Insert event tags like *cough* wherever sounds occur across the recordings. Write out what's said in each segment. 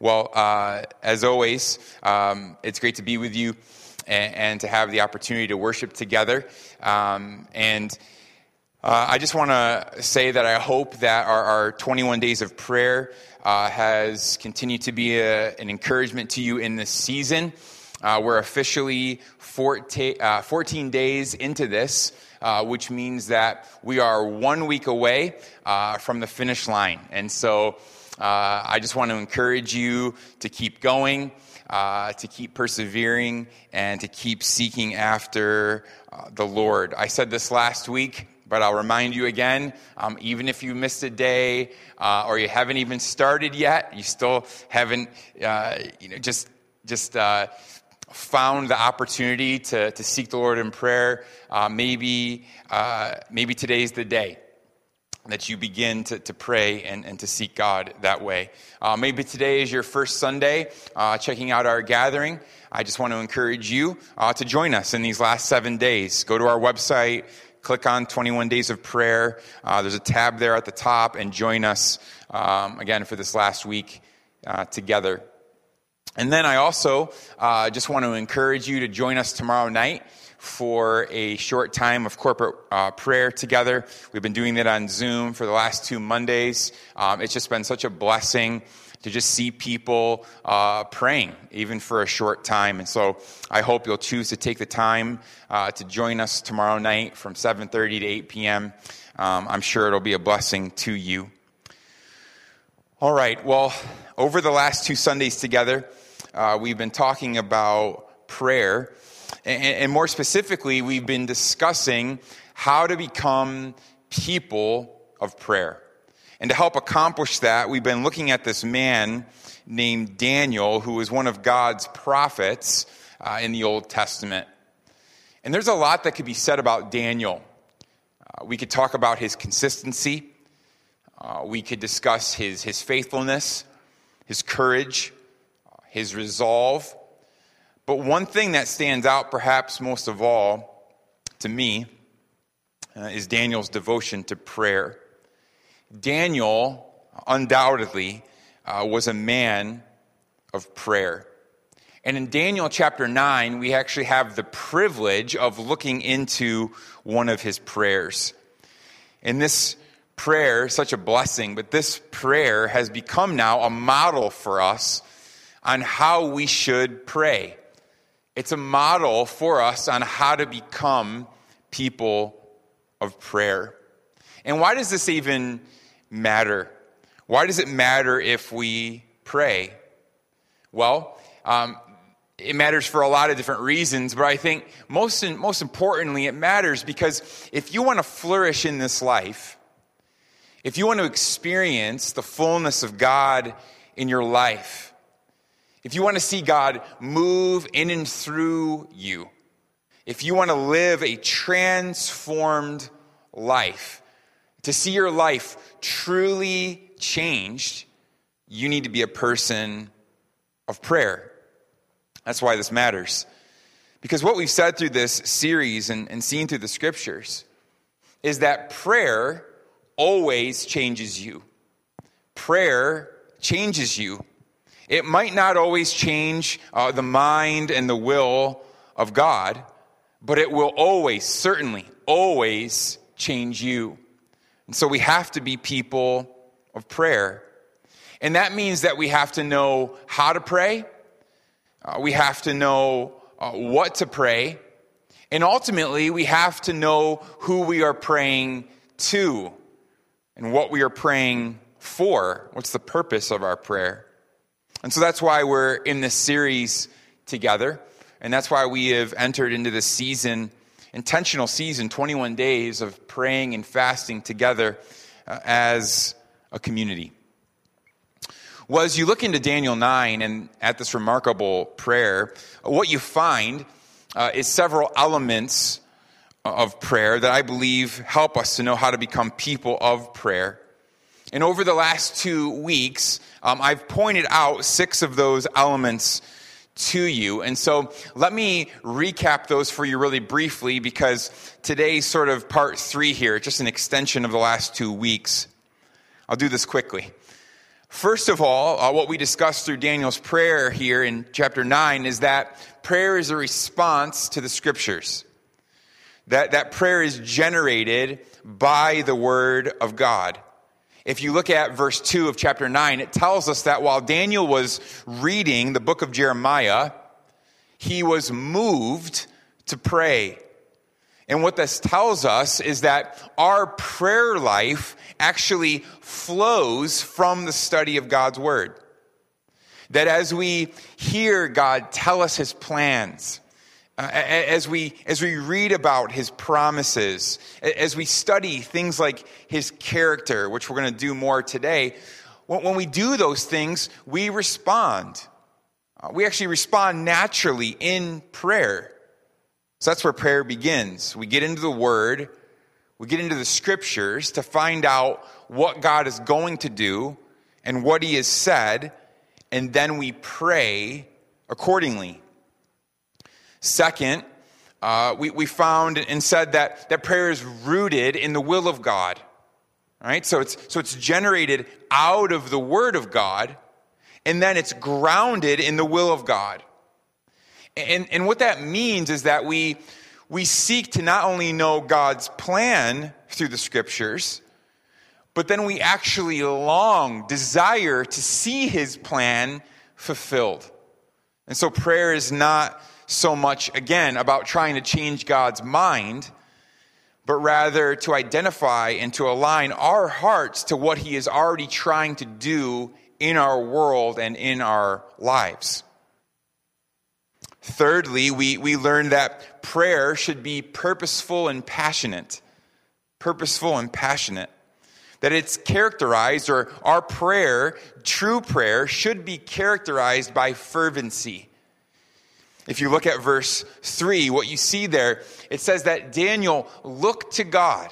Well, uh, as always, um, it's great to be with you and, and, to have the opportunity to worship together. Um, and uh, I just want to say that I hope that our, our 21 days of prayer uh, has continued to be a, an encouragement to you in this season. Uh, we're officially 14, uh, 14, days into this. Uh, which means that we are one week away uh, from the finish line. And so uh, I just want to encourage you to keep going, uh, to keep persevering, and to keep seeking after uh, the Lord. I said this last week, but I'll remind you again um, even if you missed a day uh, or you haven't even started yet, you still haven't, uh, you know, just, just, uh, found the opportunity to, to seek the Lord in prayer, maybe, maybe today's the day that you begin to, to pray and, and to seek God that way. Uh, maybe today is your first Sunday uh, checking out our gathering. I just want to encourage you uh, to join us in these last seven days. Go to our website, click on 21 Days of Prayer. Uh, there's a tab there at the top, and join us um, again for this last week uh, together. And then I also uh, just want to encourage you to join us tomorrow night for a short time of corporate uh, prayer together. We've been doing that on Zoom for the last two Mondays. Um, it's just been such a blessing to just see people uh, praying, even for a short time. And so I hope you'll choose to take the time uh, to join us tomorrow night from 7.30 to 8 p.m. Um, I'm sure it'll be a blessing to you. All right, well, over the last two Sundays together, uh, we've been talking about prayer. And, more specifically, we've been discussing how to become people of prayer. And to help accomplish that, we've been looking at this man named Daniel, who was one of God's prophets uh, in the Old Testament. And there's a lot that could be said about Daniel. Uh, we could talk about his consistency, uh, we could discuss his, his faithfulness, his courage, uh, his resolve, but one thing that stands out, perhaps most of all, to me, uh, is Daniel's devotion to prayer. Daniel, undoubtedly, uh, was a man of prayer. And in Daniel chapter 9, we actually have the privilege of looking into one of his prayers. And this prayer, such a blessing, but this prayer has become now a model for us on how we should pray. It's a model for us on how to become people of prayer. And why does this even matter? Why does it matter if we pray? Well, um, it matters for a lot of different reasons, but I think most, most importantly, it matters because if you want to flourish in this life, if you want to experience the fullness of God in your life, if you want to see God move in and through you, if you want to live a transformed life, to see your life truly changed, you need to be a person of prayer. That's why this matters. Because what we've said through this series and, and seen through the scriptures is that prayer always changes you. Prayer changes you. It might not always change uh, the mind and the will of God, but it will always, certainly, always change you. And so we have to be people of prayer. And that means that we have to know how to pray, uh, we have to know uh, what to pray, and ultimately, we have to know who we are praying to and what we are praying for. What's the purpose of our prayer? And so that's why we're in this series together. And that's why we have entered into this season, intentional season, 21 days of praying and fasting together uh, as a community. Was you look into Daniel 9 and at this remarkable prayer, what you find uh, is several elements of prayer that I believe help us to know how to become people of prayer. And over the last two weeks, um, I've pointed out six of those elements to you. And so let me recap those for you really briefly because today's sort of part three here, just an extension of the last two weeks. I'll do this quickly. First of all, uh, what we discussed through Daniel's prayer here in chapter 9 is that prayer is a response to the scriptures. That, that prayer is generated by the word of God. If you look at verse 2 of chapter 9, it tells us that while Daniel was reading the book of Jeremiah, he was moved to pray. And what this tells us is that our prayer life actually flows from the study of God's word. That as we hear God tell us his plans, uh, as we as we read about his promises as we study things like his character which we're going to do more today when, we do those things we respond. Uh, we actually respond naturally in prayer. So that's where prayer begins. We get into the word we get into the scriptures to find out what god is going to do and what he has said and then we pray accordingly Second, uh, we, we found and said that, that prayer is rooted in the will of God. Right? So it's, so it's generated out of the Word of God, and then it's grounded in the will of God. And, and what that means is that we, we seek to not only know God's plan through the Scriptures, but then we actually long, desire to see His plan fulfilled. And so prayer is not so much, again, about trying to change God's mind, but rather to identify and to align our hearts to what He is already trying to do in our world and in our lives. Thirdly, we, we learn that prayer should be purposeful and passionate. Purposeful and passionate. That it's characterized, or our prayer, true prayer, should be characterized by fervency if you look at verse 3, what you see there, it says that Daniel looked to God.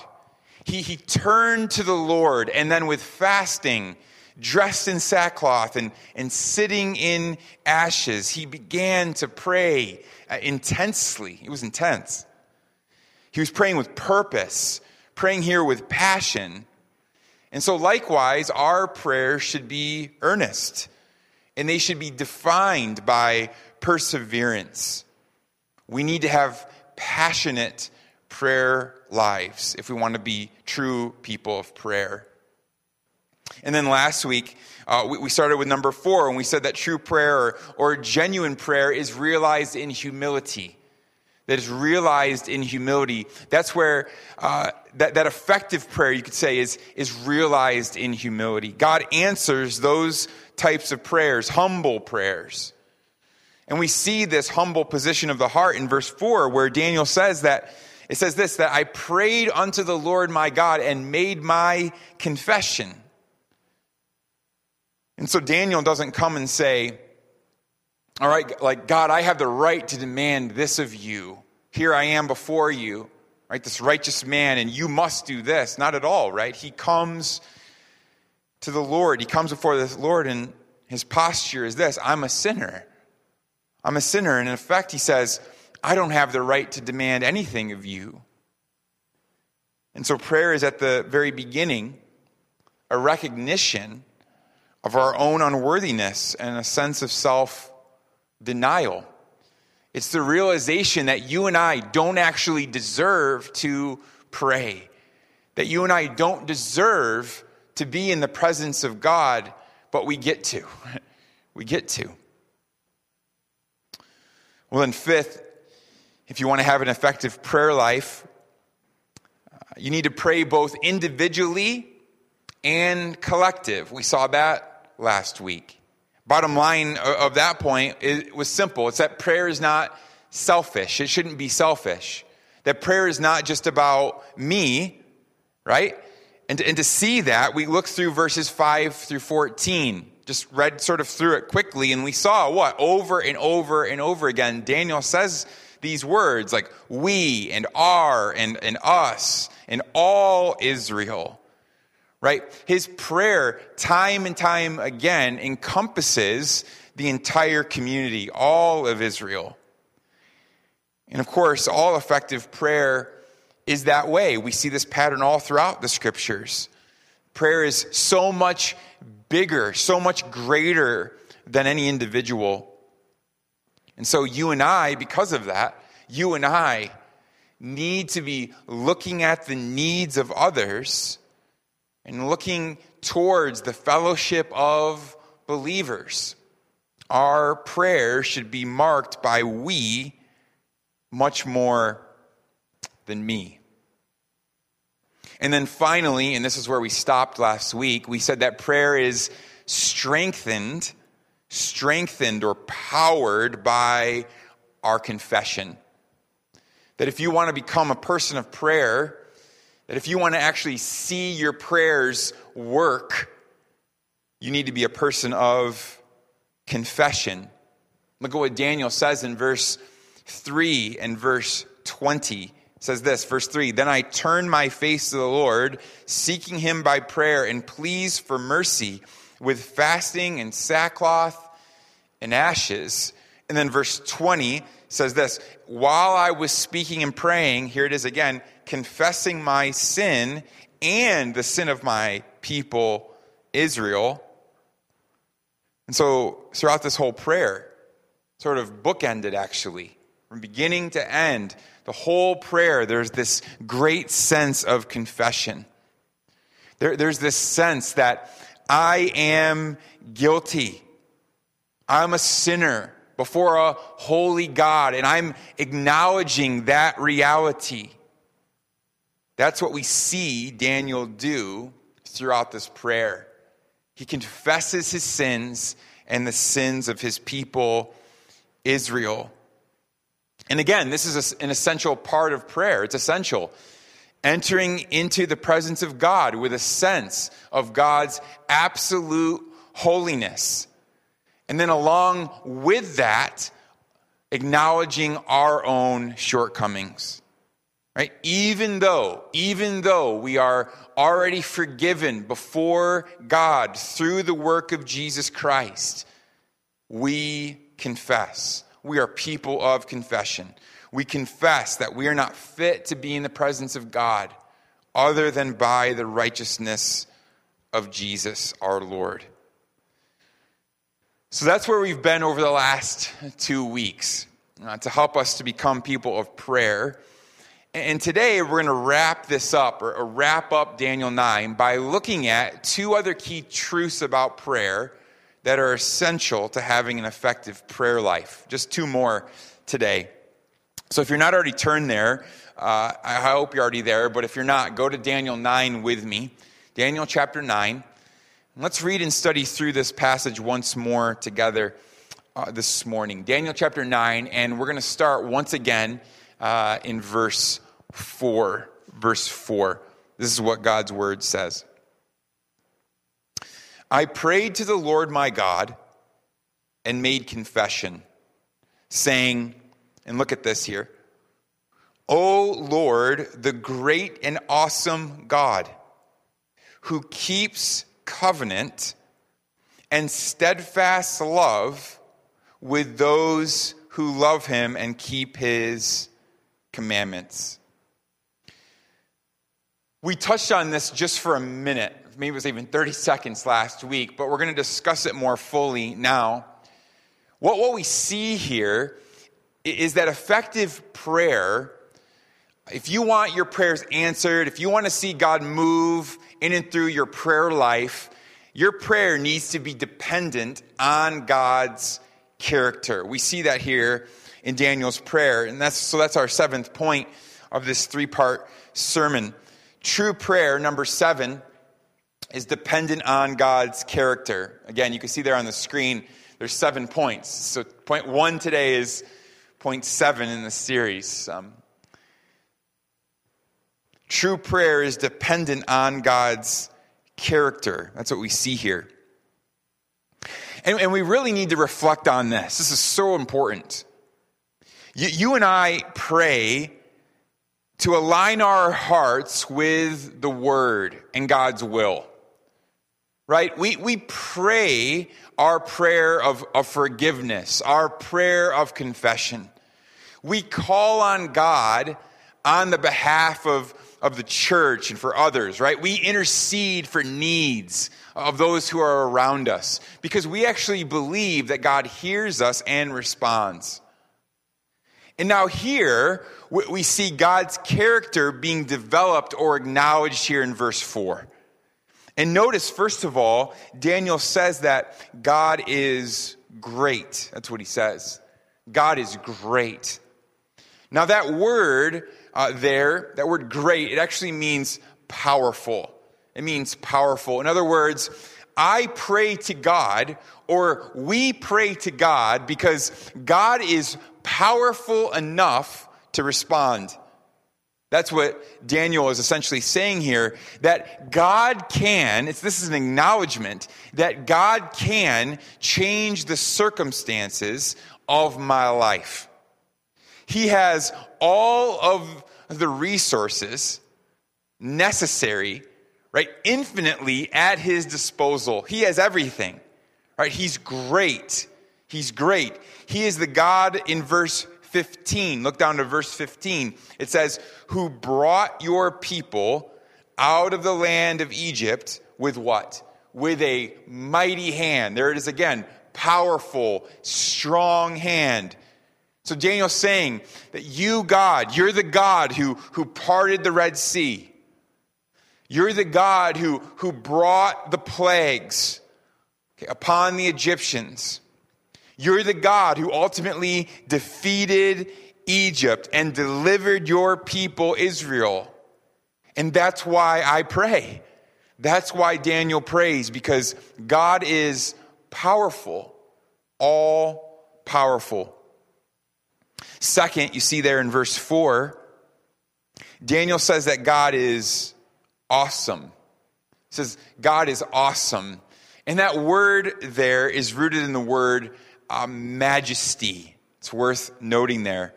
He, he turned to the Lord, and then with fasting, dressed in sackcloth and, and sitting in ashes, he began to pray uh, intensely. It was intense. He was praying with purpose, praying here with passion. And so, likewise, our prayers should be earnest, and they should be defined by perseverance. We need to have passionate prayer lives if we want to be true people of prayer. And then last week, uh, we, we, started with number four, and we said that true prayer or, or genuine prayer is realized in humility. That is realized in humility. That's where uh, that, that effective prayer, you could say, is, is realized in humility. God answers those types of prayers, humble prayers. And we see this humble position of the heart in verse 4, where Daniel says that it says this that I prayed unto the Lord my God and made my confession. And so Daniel doesn't come and say, All right, like, God, I have the right to demand this of you. Here I am before you, right? This righteous man, and you must do this. Not at all, right? He comes to the Lord. He comes before the Lord, and his posture is this I'm a sinner. I'm a sinner. And in effect, he says, I don't have the right to demand anything of you. And so prayer is at the very beginning a recognition of our own unworthiness and a sense of self denial. It's the realization that you and I don't actually deserve to pray, that you and I don't deserve to be in the presence of God, but we get to. *laughs* We get to. Well, then, fifth, if you want to have an effective prayer life, uh, you need to pray both individually and collective. We saw that last week. Bottom line of that point was simple it's that prayer is not selfish, it shouldn't be selfish. That prayer is not just about me, right? And, and to see that, we look through verses 5 through 14 just read sort of through it quickly, and we saw what? Over and over and over again, Daniel says these words like we and our and, and us and all Israel. Right? His prayer, time and time again, encompasses the entire community, all of Israel. And of course, all effective prayer is that way. We see this pattern all throughout the scriptures. Prayer is so much bigger, so much greater than any individual. And so, you and I, because of that, you and I need to be looking at the needs of others and looking towards the fellowship of believers. Our prayer should be marked by we much more than me. And then finally, and this is where we stopped last week, we said that prayer is strengthened, strengthened or powered by our confession. That if you want to become a person of prayer, that if you want to actually see your prayers work, you need to be a person of confession. Look at what Daniel says in verse 3 and verse 20. Says this, verse 3 Then I turned my face to the Lord, seeking him by prayer and pleas for mercy with fasting and sackcloth and ashes. And then verse 20 says this While I was speaking and praying, here it is again, confessing my sin and the sin of my people Israel. And so, throughout this whole prayer, sort of bookended actually, from beginning to end, the whole prayer, there's this great sense of confession. There, there's this sense that I am guilty. I'm a sinner before a holy God, and I'm acknowledging that reality. That's what we see Daniel do throughout this prayer. He confesses his sins and the sins of his people, Israel. And again, this is an essential part of prayer. It's essential. Entering into the presence of God with a sense of God's absolute holiness and then, along with that, acknowledging our own shortcomings. Right? Even though, even though we are already forgiven before God through the work of Jesus Christ, we confess. We are people of confession. We confess that we are not fit to be in the presence of God other than by the righteousness of Jesus our Lord. So that's where we've been over the last two weeks uh, to help us to become people of prayer. And today we're going to wrap this up or, or wrap up Daniel 9 by looking at two other key truths about prayer that are essential to having an effective prayer life. Just two more today. So if you're not already turned there, uh, I hope you're already there, but if you're not, go to Daniel 9 with me. Daniel chapter 9. Let's read and study through this passage once more together uh, this morning. Daniel chapter 9, and we're going to start once again uh, in verse 4. Verse 4. This is what God's word says I prayed to the Lord my God and made confession, saying, and look at this here, O Lord, the great and awesome God, who keeps covenant and steadfast love with those who love him and keep his commandments. We touched on this just for a minute, maybe it was even 30 seconds last week, but we're going to discuss it more fully now. What, what we see here is that effective prayer, if you want your prayers answered, if you want to see God move in and through your prayer life, your prayer needs to be dependent on God's character. We see that here in Daniel's prayer. And that's so that's our seventh point of this three-part sermon. True prayer, number seven, is dependent on God's character. Again, you can see there on the screen, there's seven points. So point one today is point seven in the series. Um, True prayer is dependent on God's character. That's what we see here. And, and we really need to reflect on this. This is so important. You, you and I pray to align our hearts with the Word and God's will. Right? We, we pray our prayer of, of forgiveness, our prayer of confession. We call on God on the behalf of of the church and for others, right? We intercede for needs of those who are around us because we actually believe that God hears us and responds. And now, here, we see God's character being developed or acknowledged here in verse 4. And notice, first of all, Daniel says that God is great. That's what he says. God is great. Now, that word uh, there, that word great, it actually means powerful. It means powerful. In other words, I pray to God, or we pray to God because God is powerful enough to respond. That's what Daniel is essentially saying here that God can, this is an acknowledgement, that God can change the circumstances of my life. He has all of the resources necessary, right, infinitely at his disposal. He has everything, right? He's great. He's great. He is the God in verse 15. Look down to verse 15. It says, Who brought your people out of the land of Egypt with what? With a mighty hand. There it is again. Powerful, strong hand. So Daniel's saying that you, God, you're the God who, who parted the Red Sea. You're the God who, who brought the plagues okay, upon the Egyptians. You're the God who ultimately defeated Egypt and delivered your people Israel. And that's why I pray. That's why Daniel prays, because God is powerful, all powerful. Second, you see there in verse 4, Daniel says that God is awesome. He says, God is awesome. And that word there is rooted in the word uh, majesty. It's worth noting there.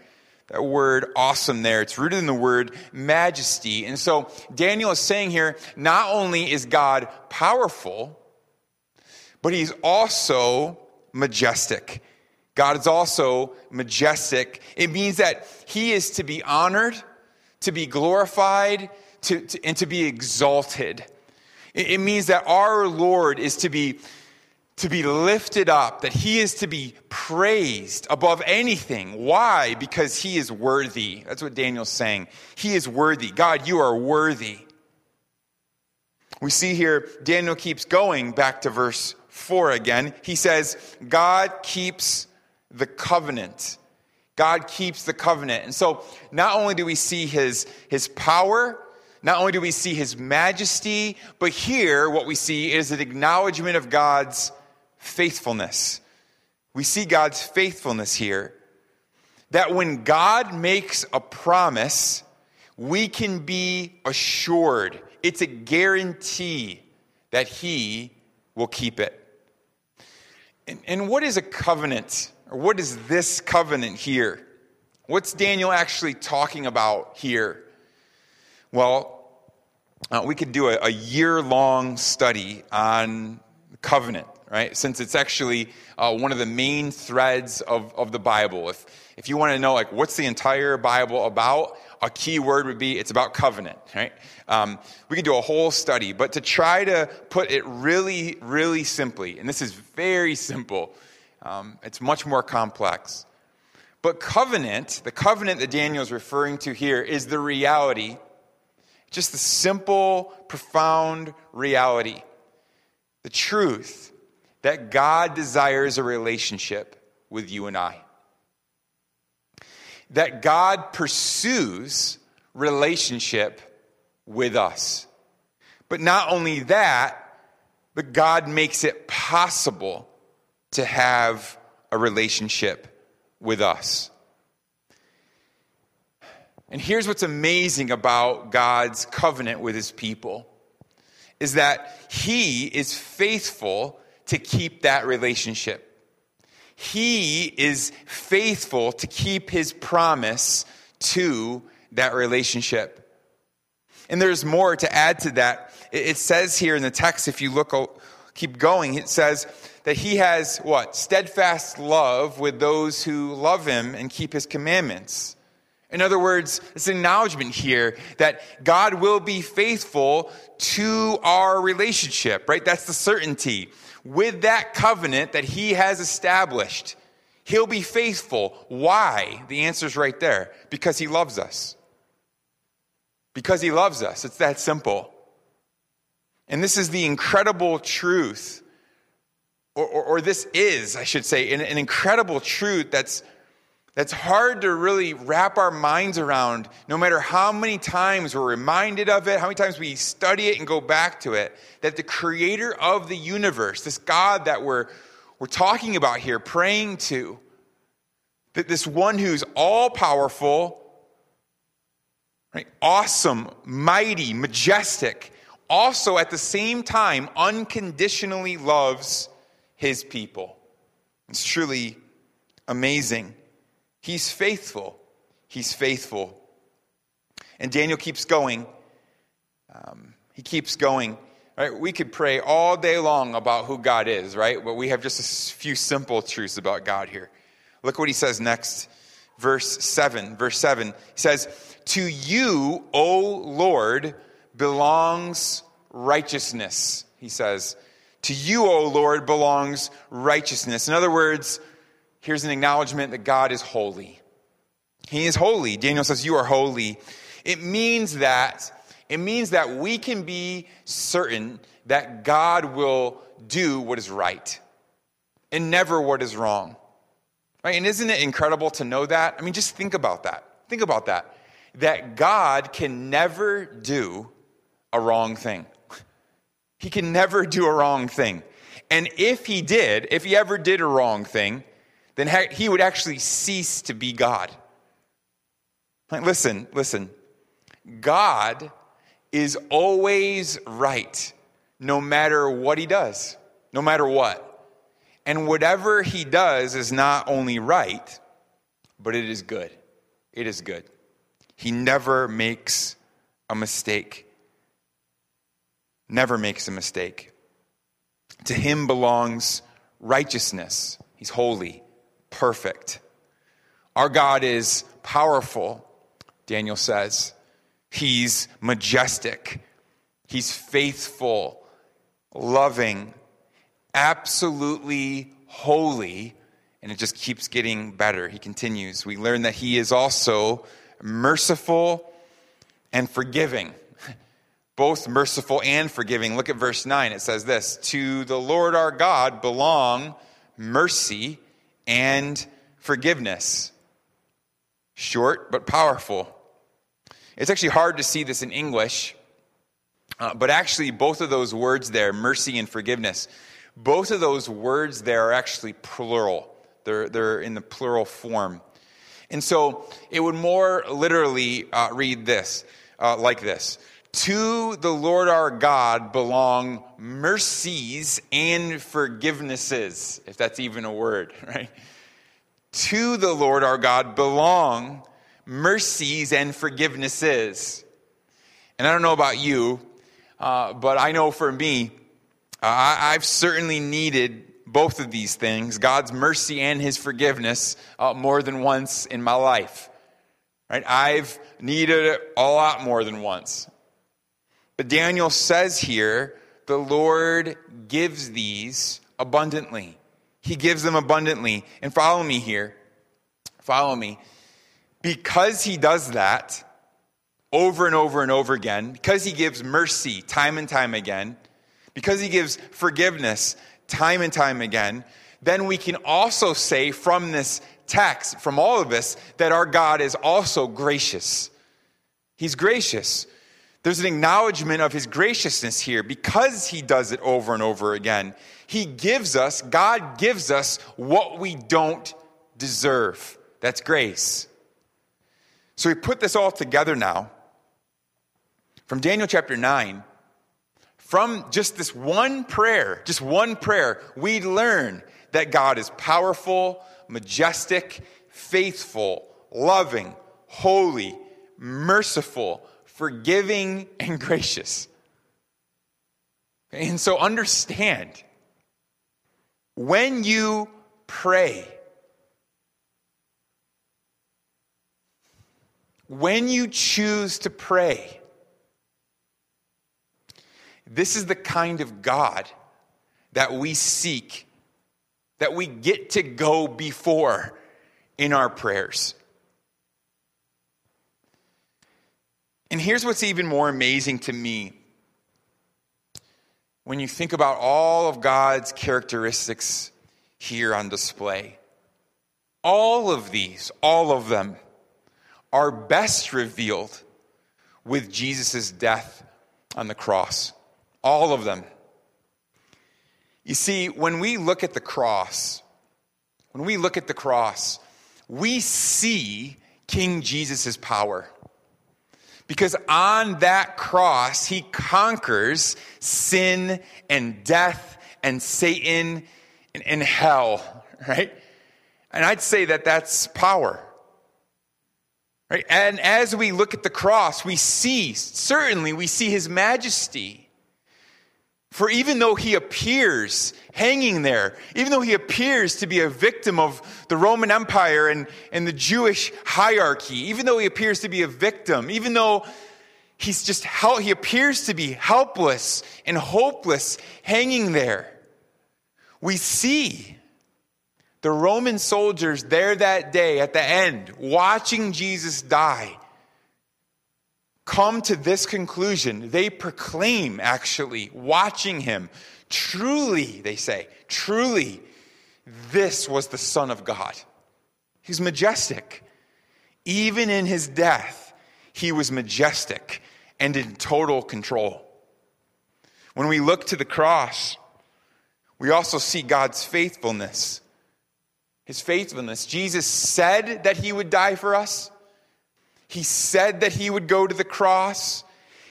That word awesome there, it's rooted in the word majesty. And so Daniel is saying here not only is God powerful, but he's also majestic. God is also majestic. It means that he is to be honored, to be glorified, to, to, and to be exalted. It, it means that our Lord is to be to be lifted up, that he is to be praised above anything. Why? Because he is worthy. That's what Daniel's saying. He is worthy. God, you are worthy. We see here, Daniel keeps going back to verse 4 again. He says, God keeps the covenant. God keeps the covenant. And so, not only do we see his, his power, not only do we see his majesty, but here what we see is an acknowledgement of God's faithfulness. We see God's faithfulness here. That when God makes a promise, we can be assured, it's a guarantee that He will keep it. And, and what is a covenant? Or what is this covenant here? What's Daniel actually talking about here? Well, uh, we could do a, a year long study on covenant right? Since it's actually uh, one of the main threads of, of the Bible. If, if you want to know, like, what's the entire Bible about, a key word would be it's about covenant, right? Um, we could do a whole study, but to try to put it really, really simply, and this is very simple, um, it's much more complex. But covenant, the covenant that Daniel is referring to here, is the reality, just the simple, profound reality, the truth that God desires a relationship with you and I. That God pursues relationship with us. But not only that, but God makes it possible to have a relationship with us. And here's what's amazing about God's covenant with his people is that he is faithful to keep that relationship. He is faithful to keep his promise to that relationship. And there's more to add to that. It says here in the text, if you look, keep going, it says that he has what? Steadfast love with those who love him and keep his commandments. In other words, it's an acknowledgement here that God will be faithful to our relationship, right? That's the certainty. With that covenant that He has established, He'll be faithful. Why? The answer is right there. Because He loves us. Because He loves us. It's that simple. And this is the incredible truth, or, or, or this is, I should say, an, an incredible truth that's that's hard to really wrap our minds around, no matter how many times we're reminded of it, how many times we study it and go back to it, that the creator of the universe, this God that we're, we're talking about here, praying to, that this one who's all powerful, right, awesome, mighty, majestic, also at the same time unconditionally loves his people. It's truly amazing. He's faithful. He's faithful. And Daniel keeps going. Um, he keeps going. Right? We could pray all day long about who God is, right? But we have just a few simple truths about God here. Look what he says next. Verse 7. Verse 7. He says, To you, O Lord, belongs righteousness. He says, To you, O Lord, belongs righteousness. In other words, here's an acknowledgement that God is holy. He is holy. Daniel says, You are holy. It means that it means that we can be certain that God will do what is right and never what is wrong. Right? And isn't it incredible to know that? I mean, just think about that. Think about that. That God can never do a wrong thing. He can never do a wrong thing. And if he did, if he ever did a wrong thing, then he would actually cease to be God. Listen, listen. God is always right, no matter what he does, no matter what. And whatever he does is not only right, but it is good. It is good. He never makes a mistake. Never makes a mistake. To him belongs righteousness. He's holy perfect. Our God is powerful, Daniel says. He's majestic. He's faithful, loving, absolutely holy. And it just keeps getting better. He continues. We learn that he is also merciful and forgiving. *laughs* Both merciful and forgiving. Look at verse 9. It says this To the Lord our God belong mercy and forgiveness. Short but powerful. It's actually hard to see this in English, uh, but actually, both of those words there, mercy and forgiveness, both of those words there are actually plural. They're, they're in the plural form. And so it would more literally uh, read this, uh, like this To the Lord our God belong mercies and forgivenesses, if that's even a word, *laughs* right? To the Lord our God belong mercies and forgivenesses. And I don't know about you, uh, but I know for me, uh, I've certainly needed both of these things God's mercy and His forgiveness uh, more than once in my life. Right? I've needed it a lot more than once. But Daniel says here, the Lord gives these abundantly. He gives them abundantly. And follow me here. Follow me. Because he does that over and over and over again, because he gives mercy time and time again, because he gives forgiveness time and time again, then we can also say from this text, from all of this, that our God is also gracious. He's gracious. There's an acknowledgement of his graciousness here because he does it over and over again. He gives us, God gives us what we don't deserve. That's grace. So we put this all together now from Daniel chapter 9. From just this one prayer, just one prayer, we learn that God is powerful, majestic, faithful, loving, holy, merciful, forgiving, and gracious. And so understand when you pray, when you choose to pray, this is the kind of God that we seek, that we get to go before in our prayers. And here's what's even more amazing to me when you think about all of God's characteristics here on display. All of these, all of them, are best revealed with Jesus' death on the cross. All of them. You see, when we look at the cross, when we look at the cross, we see King Jesus' power. Because on that cross, he conquers sin and death and Satan and, and hell, *laughs* right? And I'd say that that's power. Right? And as we look at the cross, we see, certainly, we see his majesty. For even though he appears hanging there, even though he appears to be a victim of the Roman Empire and, and the Jewish hierarchy, even though he appears to be a victim, even though he's just he appears to be helpless and hopeless hanging there, we see the Roman soldiers there that day at the end, watching Jesus die come to this conclusion. They proclaim, actually, watching him, truly, they say, truly, this was the Son of God. He's majestic. Even in his death, he was majestic and in total control. When we look to the cross, we also see God's faithfulness. His faithfulness. Jesus said that he would die for us. He said that he would go to the cross.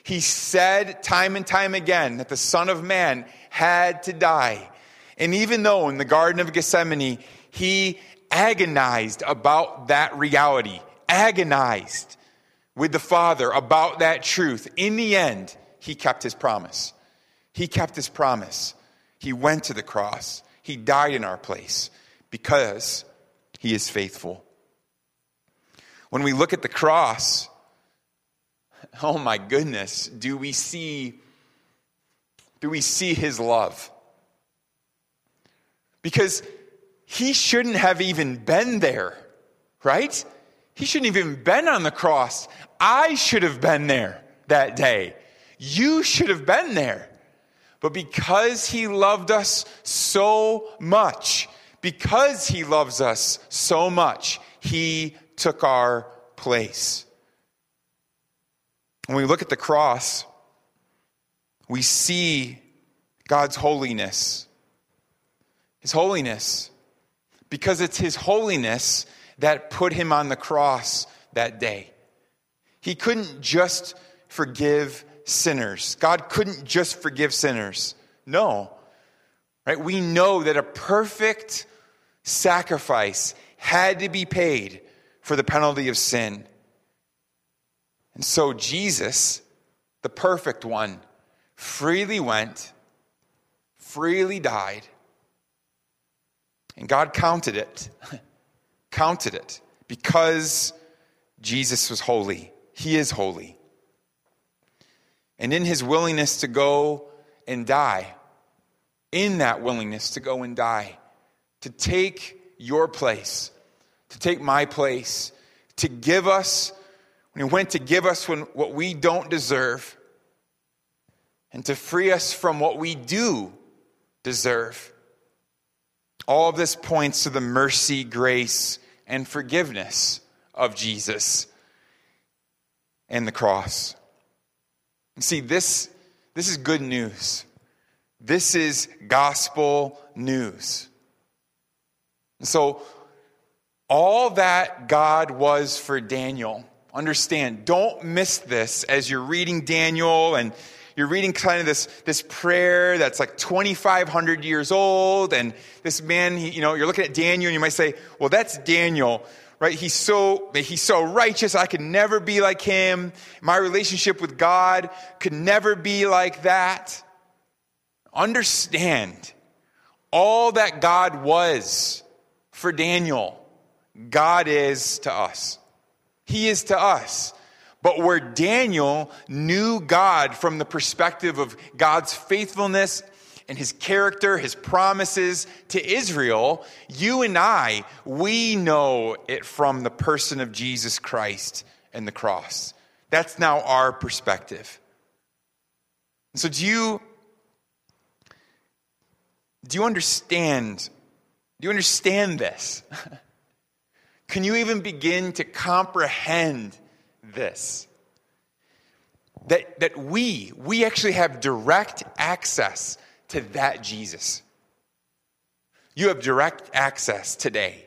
He said time and time again that the Son of Man had to die. And even though in the Garden of Gethsemane, he agonized about that reality, agonized with the Father about that truth, in the end, he kept his promise. He kept his promise. He went to the cross. He died in our place because he is faithful. When we look at the cross, oh my goodness, do we see do we see his love? Because he shouldn't have even been there, right? He shouldn't have even been on the cross. I should have been there that day. You should have been there. But because he loved us so much, because he loves us so much, he took our place. When we look at the cross, we see God's holiness. His holiness. Because it's His holiness that put Him on the cross that day. He couldn't just forgive sinners. God couldn't just forgive sinners. No. Right? We know that a perfect sacrifice had to be paid for the penalty of sin. And so Jesus, the perfect one, freely went, freely died, and God counted it. *laughs* counted it because Jesus was holy. He is holy. And in his willingness to go and die, in that willingness to go and die, to take your place, to take my place, to give us, when He went to give us when, what we don't deserve, and to free us from what we do deserve. All of this points to the mercy, grace, and forgiveness of Jesus and the cross. And see, this, this is good news. This is gospel news. And so, all that God was for Daniel. Understand, don't miss this as you're reading Daniel and you're reading kind of this, this prayer that's like 2,500 years old. And this man, he, you know, you're looking at Daniel and you might say, well, that's Daniel, right? He's so, he's so righteous. I could never be like him. My relationship with God could never be like that. Understand all that God was for Daniel God is to us. He is to us. But where Daniel knew God from the perspective of God's faithfulness and his character, his promises to Israel, you and I, we know it from the person of Jesus Christ and the cross. That's now our perspective. So do you do you understand do you understand this? *laughs* Can you even begin to comprehend this? That, that we, we actually have direct access to that Jesus. You have direct access today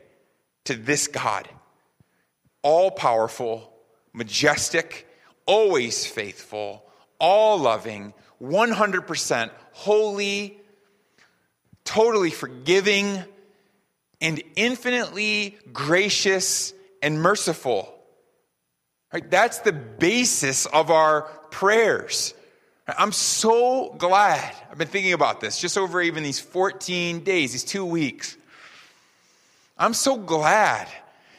to this God, all powerful, majestic, always faithful, all loving, 100% holy, totally forgiving, and infinitely gracious and merciful. Right? That's the basis of our prayers. I'm so glad. I've been thinking about this just over even these 14 days, these two weeks. I'm so glad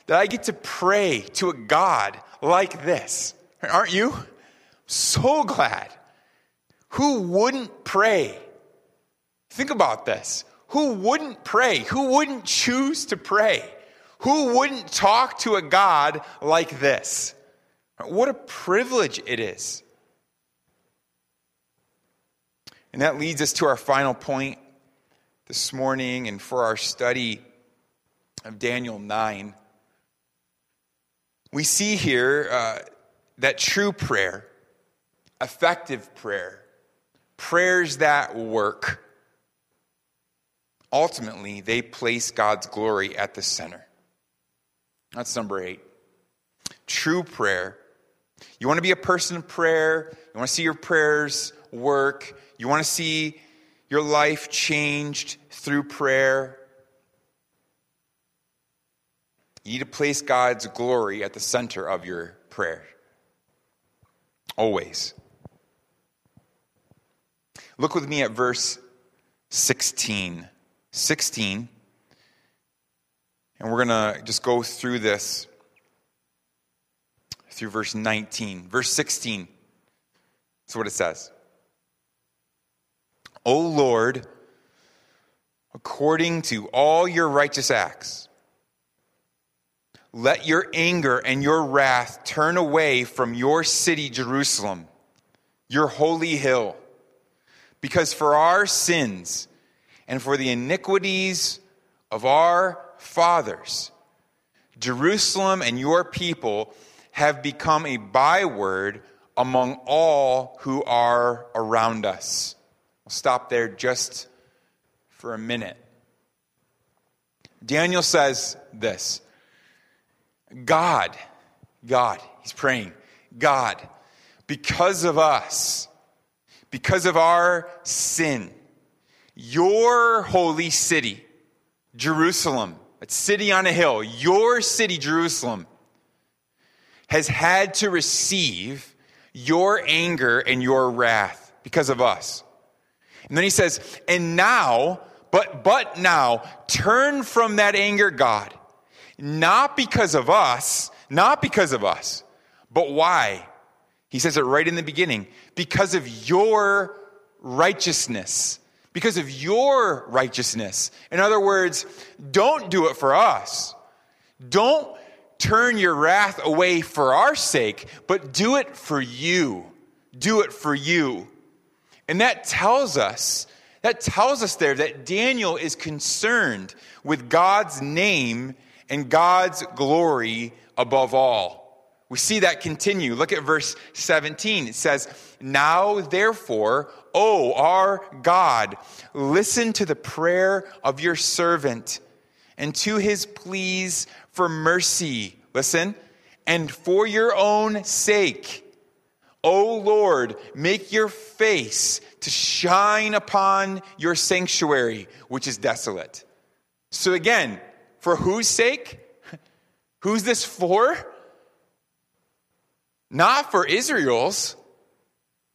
that I get to pray to a God like this. Aren't you? So glad. Who wouldn't pray? Think about this. Who wouldn't pray? Who wouldn't choose to pray? Who wouldn't talk to a God like this? What a privilege it is. And that leads us to our final point this morning and for our study of Daniel 9. We see here uh, that true prayer, effective prayer, prayers that work, ultimately, they place God's glory at the center. That's number eight. True prayer. You want to be a person of prayer, you want to see your prayers work, you want to see your life changed through prayer. You need to place God's glory at the center of your prayer. Always. Look with me at verse 16. 16. And we're going to just go through this through verse 19. Verse 16. That's what it says. O Lord, according to all your righteous acts, let your anger and your wrath turn away from your city, Jerusalem, your holy hill, because for our sins, and for the iniquities of our fathers. Jerusalem and your people have become a byword among all who are around us. I'll stop there just for a minute. Daniel says this God, God, he's praying, God, because of us, because of our sin, your holy city, Jerusalem, a city on a hill, your city, Jerusalem, has had to receive your anger and your wrath because of us. And then he says, and now, but, but now, turn from that anger, God, not because of us, not because of us, but why? He says it right in the beginning, because of your righteousness because of your righteousness. In other words, don't do it for us. Don't turn your wrath away for our sake, but do it for you. Do it for you. And that tells us, that tells us there that Daniel is concerned with God's name and God's glory above all. We see that continue. Look at verse 17. It says, Now therefore, O our God, listen to the prayer of your servant and to his pleas for mercy. Listen, and for your own sake, O Lord, make your face to shine upon your sanctuary, which is desolate. So again, for whose sake? *laughs* Who's this for? Not for Israel's,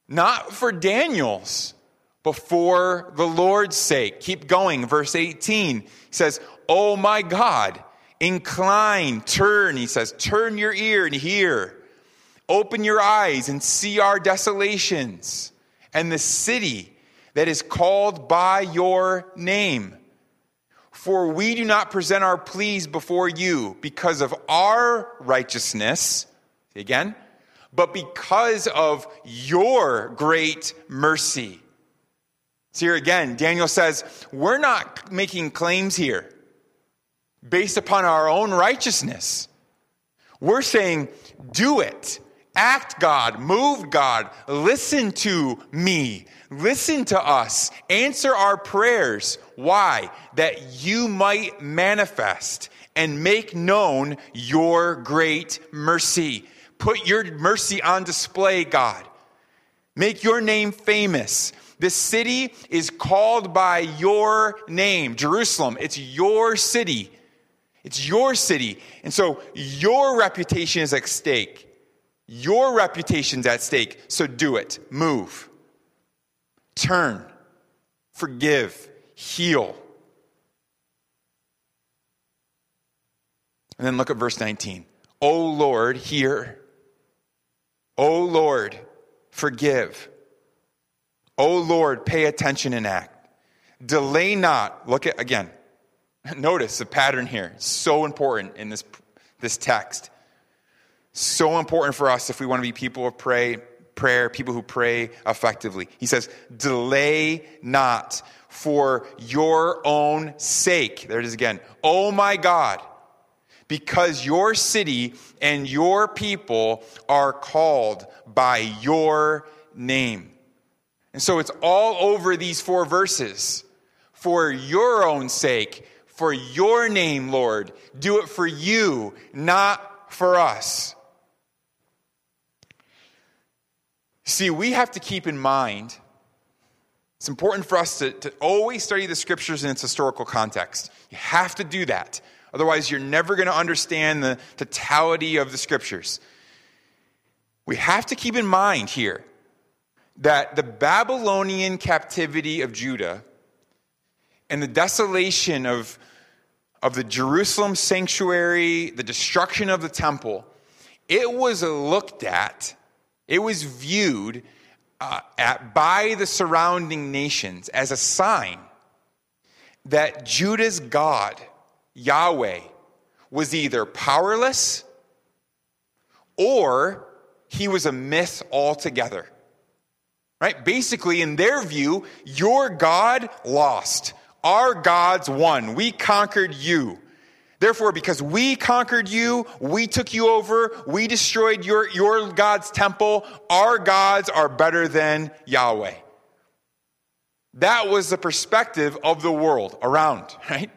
not for Daniel's, but for the Lord's sake. Keep going. Verse 18 he says, Oh my God, Incline, turn, he says, turn your ear and hear. Open your eyes and see our desolations and the city that is called by your name. For we do not present our pleas before you because of our righteousness, again, but because of your great mercy. So here again, Daniel says, we're not making claims here based upon our own righteousness. We're saying, do it. Act, God. Move, God. Listen to me. Listen to us. Answer our prayers. Why? That you might manifest and make known your great mercy. Put your mercy on display, God. Make your name famous. This city is called by your name, Jerusalem. It's your city. It's your city. And so your reputation is at stake. Your reputation's at stake. So do it. Move. Turn. Forgive. Heal. And then look at verse 19. O Lord, hear. O Lord, forgive. O Lord, pay attention and act. Delay not. Look at, again, *laughs* notice the pattern here. So important in this, this text. So important for us if we want to be people of pray, prayer, people who pray effectively. He says, delay not for your own sake. There it is again. Oh my God because your city and your people are called by your name. And so it's all over these four verses. For your own sake, for your name, Lord. Do it for you, not for us. See, we have to keep in mind, it's important for us to, to always study the scriptures in its historical context. You have to do that. Otherwise, you're never going to understand the totality of the scriptures. We have to keep in mind here that the Babylonian captivity of Judah and the desolation of, of the Jerusalem sanctuary, the destruction of the temple, it was looked at, it was viewed uh, at, by the surrounding nations as a sign that Judah's God Yahweh was either powerless or he was a myth altogether. Right? Basically, in their view, your God lost. Our God's won. We conquered you. Therefore, because we conquered you, we took you over, we destroyed your, your God's temple, our gods are better than Yahweh. That was the perspective of the world around, *laughs* right?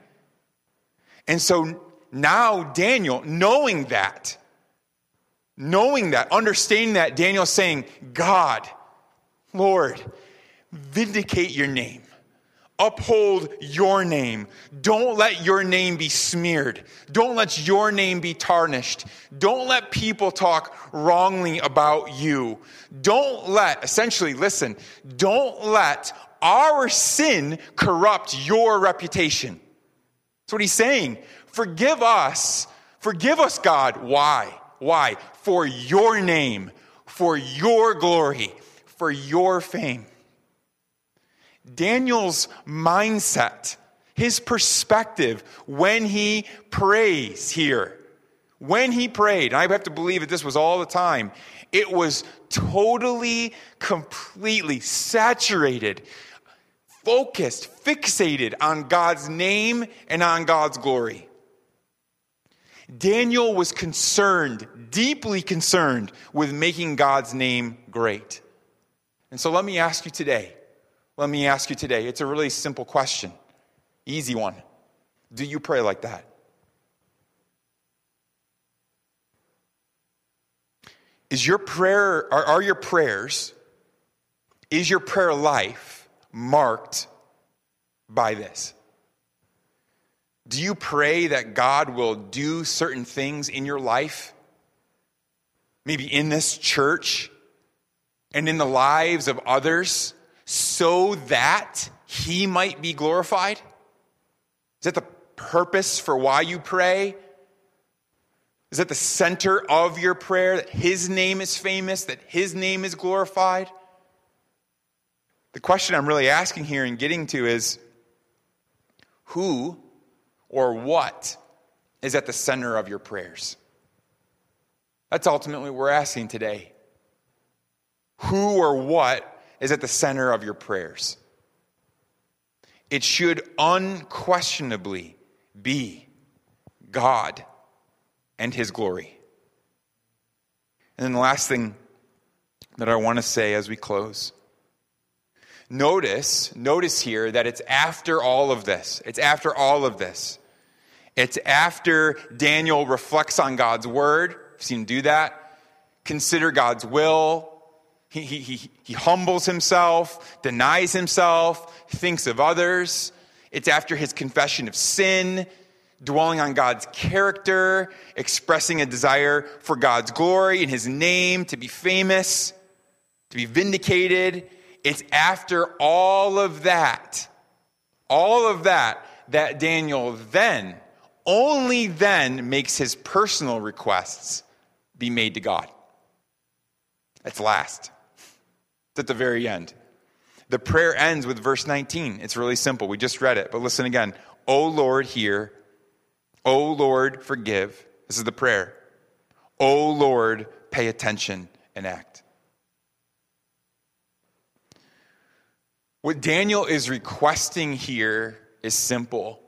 And so now Daniel, knowing that, knowing that, understanding that, Daniel's saying, God, Lord, vindicate your name. Uphold your name. Don't let your name be smeared. Don't let your name be tarnished. Don't let people talk wrongly about you. Don't let, essentially, listen, don't let our sin corrupt your reputation. That's what he's saying. Forgive us. Forgive us, God. Why? Why? For your name, for your glory, for your fame. Daniel's mindset, his perspective when he prays here, when he prayed, I have to believe that this was all the time, it was totally, completely saturated focused, fixated on God's name and on God's glory. Daniel was concerned, deeply concerned, with making God's name great. And so let me ask you today. Let me ask you today. It's a really simple question, easy one. Do you pray like that? Is your prayer, are, are your prayers, is your prayer life marked by this? Do you pray that God will do certain things in your life? Maybe in this church and in the lives of others so that He might be glorified? Is that the purpose for why you pray? is at the center of your prayer, that His name is famous, that His name is glorified? The question I'm really asking here and getting to is who or what is at the center of your prayers? That's ultimately what we're asking today. Who or what is at the center of your prayers? It should unquestionably be God and His glory. And then the last thing that I want to say as we close. Notice, notice here that it's after all of this. It's after all of this. It's after Daniel reflects on God's word. I've seen him do that. Consider God's will. He, he, he, he humbles himself, denies himself, thinks of others. It's after his confession of sin, dwelling on God's character, expressing a desire for God's glory and his name to be famous, to be vindicated. It's after all of that, all of that, that Daniel then, only then makes his personal requests be made to God. That's last. It's at the very end. The prayer ends with verse 19. It's really simple. We just read it, but listen again. O Lord, hear O Lord, forgive. This is the prayer. O Lord, pay attention and act. What Daniel is requesting here is simple.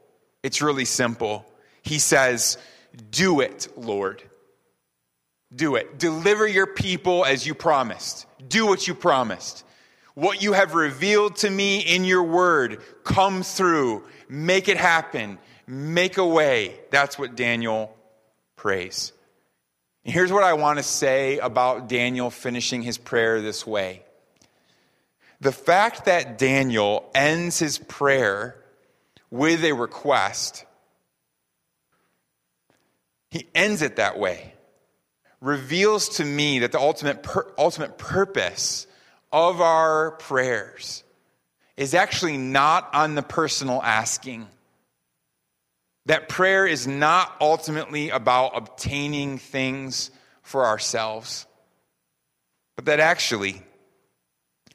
It's really simple. He says, Do it, Lord. Do it. Deliver your people as you promised. Do what you promised. What you have revealed to me in your word, come through. Make it happen make a way. That's what Daniel prays. And here's what I want to say about Daniel finishing his prayer this way. The fact that Daniel ends his prayer with a request, he ends it that way, reveals to me that the ultimate, pur- ultimate purpose of our prayers is actually not on the personal asking. That prayer is not ultimately about obtaining things for ourselves, but that actually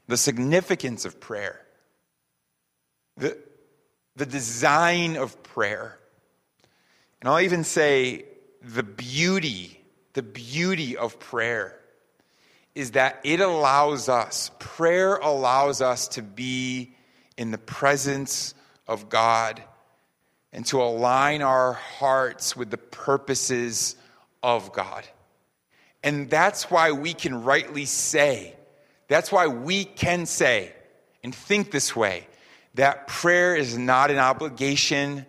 the significance of prayer, the, the design of prayer, and I'll even say the beauty, the beauty of prayer is that it allows us, prayer allows us to be in the presence of God and to align our hearts with the purposes of God. And that's why we can rightly say, that's why we can say and think this way that prayer is not an obligation,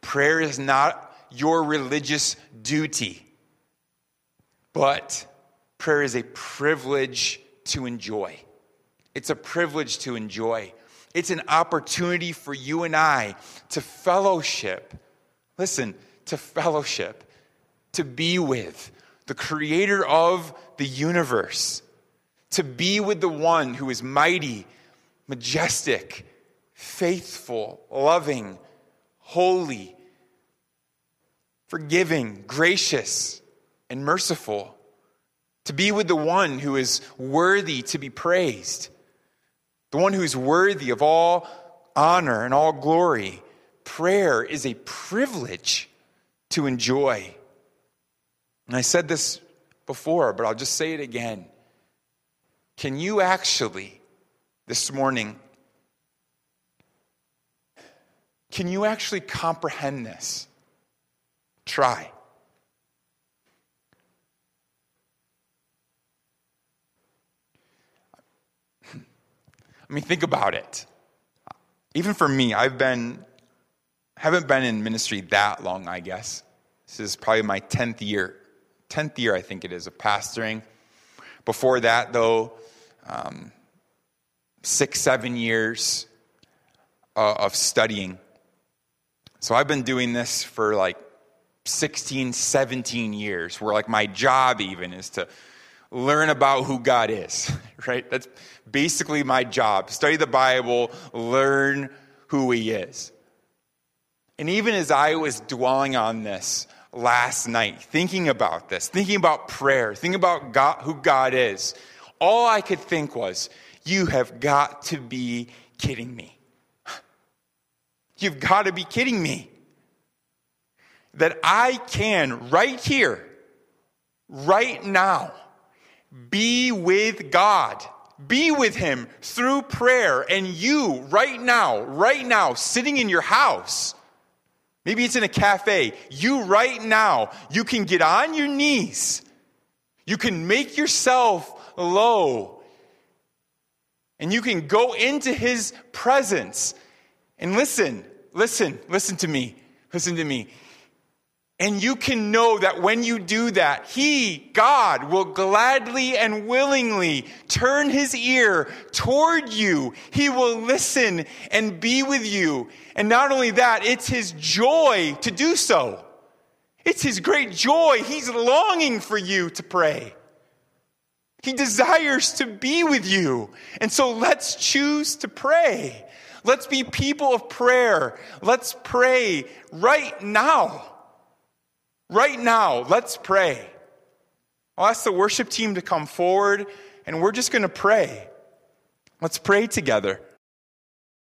prayer is not your religious duty, but prayer is a privilege to enjoy. It's a privilege to enjoy. It's an opportunity for you and I to fellowship. Listen, to fellowship, to be with the creator of the universe, to be with the one who is mighty, majestic, faithful, loving, holy, forgiving, gracious, and merciful. To be with the one who is worthy to be praised the one who's worthy of all honor and all glory. Prayer is a privilege to enjoy. And I said this before, but I'll just say it again. Can you actually, this morning, can you actually comprehend this? Try. I mean, think about it. Even for me, I've been, haven't been in ministry that long, I guess. This is probably my 10th year. 10th year, I think it is, of pastoring. Before that, though, um, six, seven years uh, of studying. So I've been doing this for like 16, 17 years, where like my job even is to learn about who God is, *laughs* right? That's basically my job. Study the Bible, learn who He is. And even as I was dwelling on this, last night thinking about this, thinking about prayer, thinking about God, who God is, all I could think was, you have got to be kidding me. *laughs* You've got to be kidding me. That I can, right here, right now, be with God, be with Him through prayer, and you, right now, right now, sitting in your house, maybe it's in a cafe, you, right now, you can get on your knees, you can make yourself low, and you can go into His presence and listen, listen, listen to me. Listen to me. And you can know that when you do that, He, God, will gladly and willingly turn His ear toward you. He will listen and be with you. And not only that, it's His joy to do so. It's His great joy. He's longing for you to pray. He desires to be with you. And so let's choose to pray. Let's be people of prayer. Let's pray right now. Right now, let's pray. I'll ask the worship team to come forward and we're just going to pray. Let's pray together.